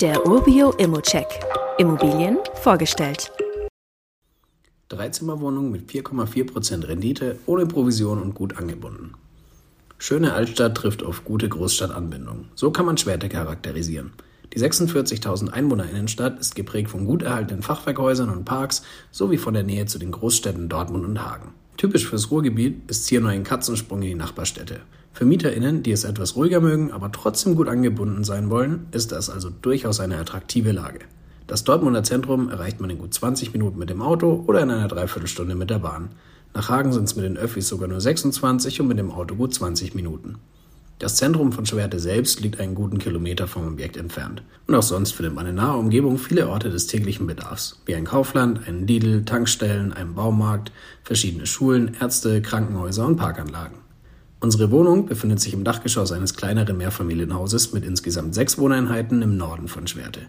Der Urbio Immocheck. Immobilien vorgestellt. Dreizimmerwohnung mit 4,4% Rendite, ohne Provision und gut angebunden. Schöne Altstadt trifft auf gute Großstadtanbindung. So kann man Schwerte charakterisieren. Die 46.000 Einwohner Innenstadt ist geprägt von gut erhaltenen Fachwerkhäusern und Parks sowie von der Nähe zu den Großstädten Dortmund und Hagen. Typisch fürs Ruhrgebiet ist hier nur ein Katzensprung in die Nachbarstädte. Für MieterInnen, die es etwas ruhiger mögen, aber trotzdem gut angebunden sein wollen, ist das also durchaus eine attraktive Lage. Das Dortmunder Zentrum erreicht man in gut 20 Minuten mit dem Auto oder in einer Dreiviertelstunde mit der Bahn. Nach Hagen sind es mit den Öffis sogar nur 26 und mit dem Auto gut 20 Minuten. Das Zentrum von Schwerte selbst liegt einen guten Kilometer vom Objekt entfernt. Und auch sonst findet man in naher Umgebung viele Orte des täglichen Bedarfs, wie ein Kaufland, einen Lidl, Tankstellen, einen Baumarkt, verschiedene Schulen, Ärzte, Krankenhäuser und Parkanlagen. Unsere Wohnung befindet sich im Dachgeschoss eines kleineren Mehrfamilienhauses mit insgesamt sechs Wohneinheiten im Norden von Schwerte.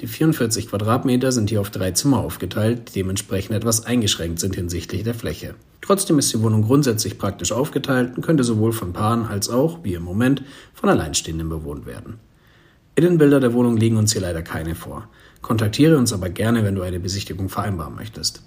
Die 44 Quadratmeter sind hier auf drei Zimmer aufgeteilt, die dementsprechend etwas eingeschränkt sind hinsichtlich der Fläche. Trotzdem ist die Wohnung grundsätzlich praktisch aufgeteilt und könnte sowohl von Paaren als auch, wie im Moment, von Alleinstehenden bewohnt werden. Innenbilder der Wohnung liegen uns hier leider keine vor. Kontaktiere uns aber gerne, wenn du eine Besichtigung vereinbaren möchtest.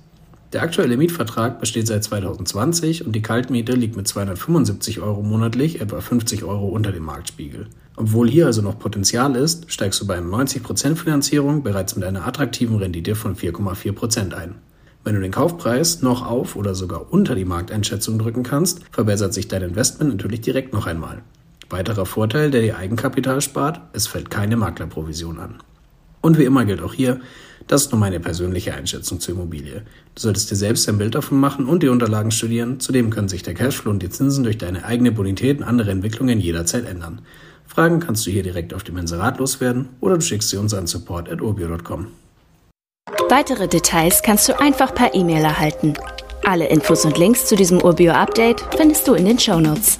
Der aktuelle Mietvertrag besteht seit 2020 und die Kaltmiete liegt mit 275 Euro monatlich etwa 50 Euro unter dem Marktspiegel. Obwohl hier also noch Potenzial ist, steigst du bei einer 90% Finanzierung bereits mit einer attraktiven Rendite von 4,4% ein. Wenn du den Kaufpreis noch auf oder sogar unter die Markteinschätzung drücken kannst, verbessert sich dein Investment natürlich direkt noch einmal. Weiterer Vorteil, der dir Eigenkapital spart, es fällt keine Maklerprovision an. Und wie immer gilt auch hier, das ist nur meine persönliche Einschätzung zur Immobilie. Du solltest dir selbst ein Bild davon machen und die Unterlagen studieren. Zudem können sich der Cashflow und die Zinsen durch deine eigene Bonität und andere Entwicklungen jederzeit ändern. Fragen kannst du hier direkt auf dem Inserat loswerden oder du schickst sie uns an support.urbio.com. Weitere Details kannst du einfach per E-Mail erhalten. Alle Infos und Links zu diesem Urbio-Update findest du in den Show Notes.